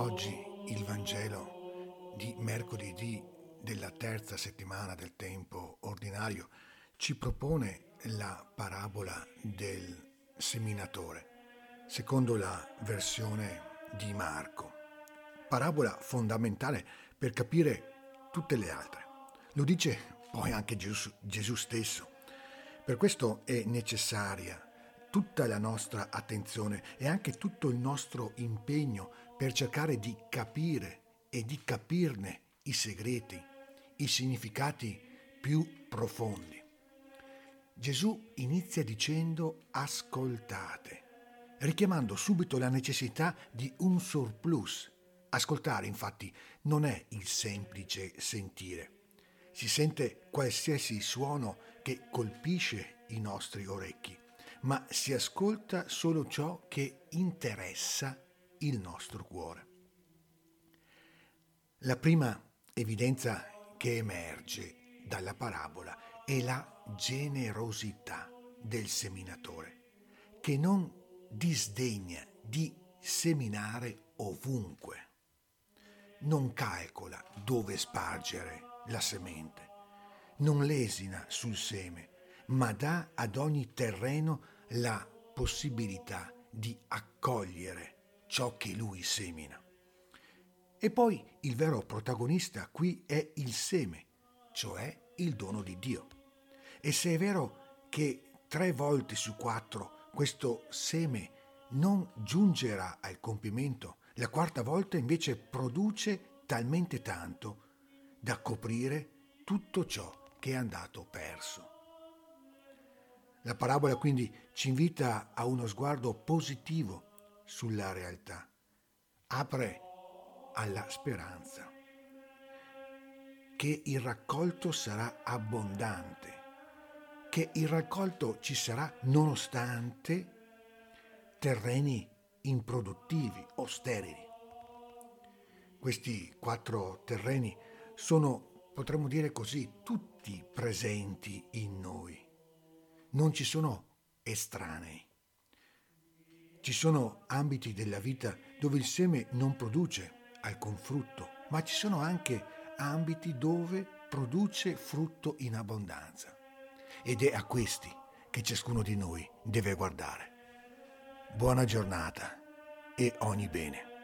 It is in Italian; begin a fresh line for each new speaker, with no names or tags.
Oggi il Vangelo di mercoledì della terza settimana del tempo ordinario ci propone la parabola del seminatore, secondo la versione di Marco. Parabola fondamentale per capire tutte le altre. Lo dice poi anche Gesù, Gesù stesso. Per questo è necessaria tutta la nostra attenzione e anche tutto il nostro impegno per cercare di capire e di capirne i segreti, i significati più profondi. Gesù inizia dicendo ascoltate, richiamando subito la necessità di un surplus. Ascoltare infatti non è il semplice sentire. Si sente qualsiasi suono che colpisce i nostri orecchi ma si ascolta solo ciò che interessa il nostro cuore. La prima evidenza che emerge dalla parabola è la generosità del seminatore, che non disdegna di seminare ovunque, non calcola dove spargere la semente, non lesina sul seme, ma dà ad ogni terreno la possibilità di accogliere ciò che lui semina. E poi il vero protagonista qui è il seme, cioè il dono di Dio. E se è vero che tre volte su quattro questo seme non giungerà al compimento, la quarta volta invece produce talmente tanto da coprire tutto ciò che è andato perso. La parabola quindi ci invita a uno sguardo positivo sulla realtà, apre alla speranza che il raccolto sarà abbondante, che il raccolto ci sarà nonostante terreni improduttivi o sterili. Questi quattro terreni sono, potremmo dire così, tutti presenti in noi non ci sono estranei. Ci sono ambiti della vita dove il seme non produce alcun frutto, ma ci sono anche ambiti dove produce frutto in abbondanza. Ed è a questi che ciascuno di noi deve guardare. Buona giornata e ogni bene.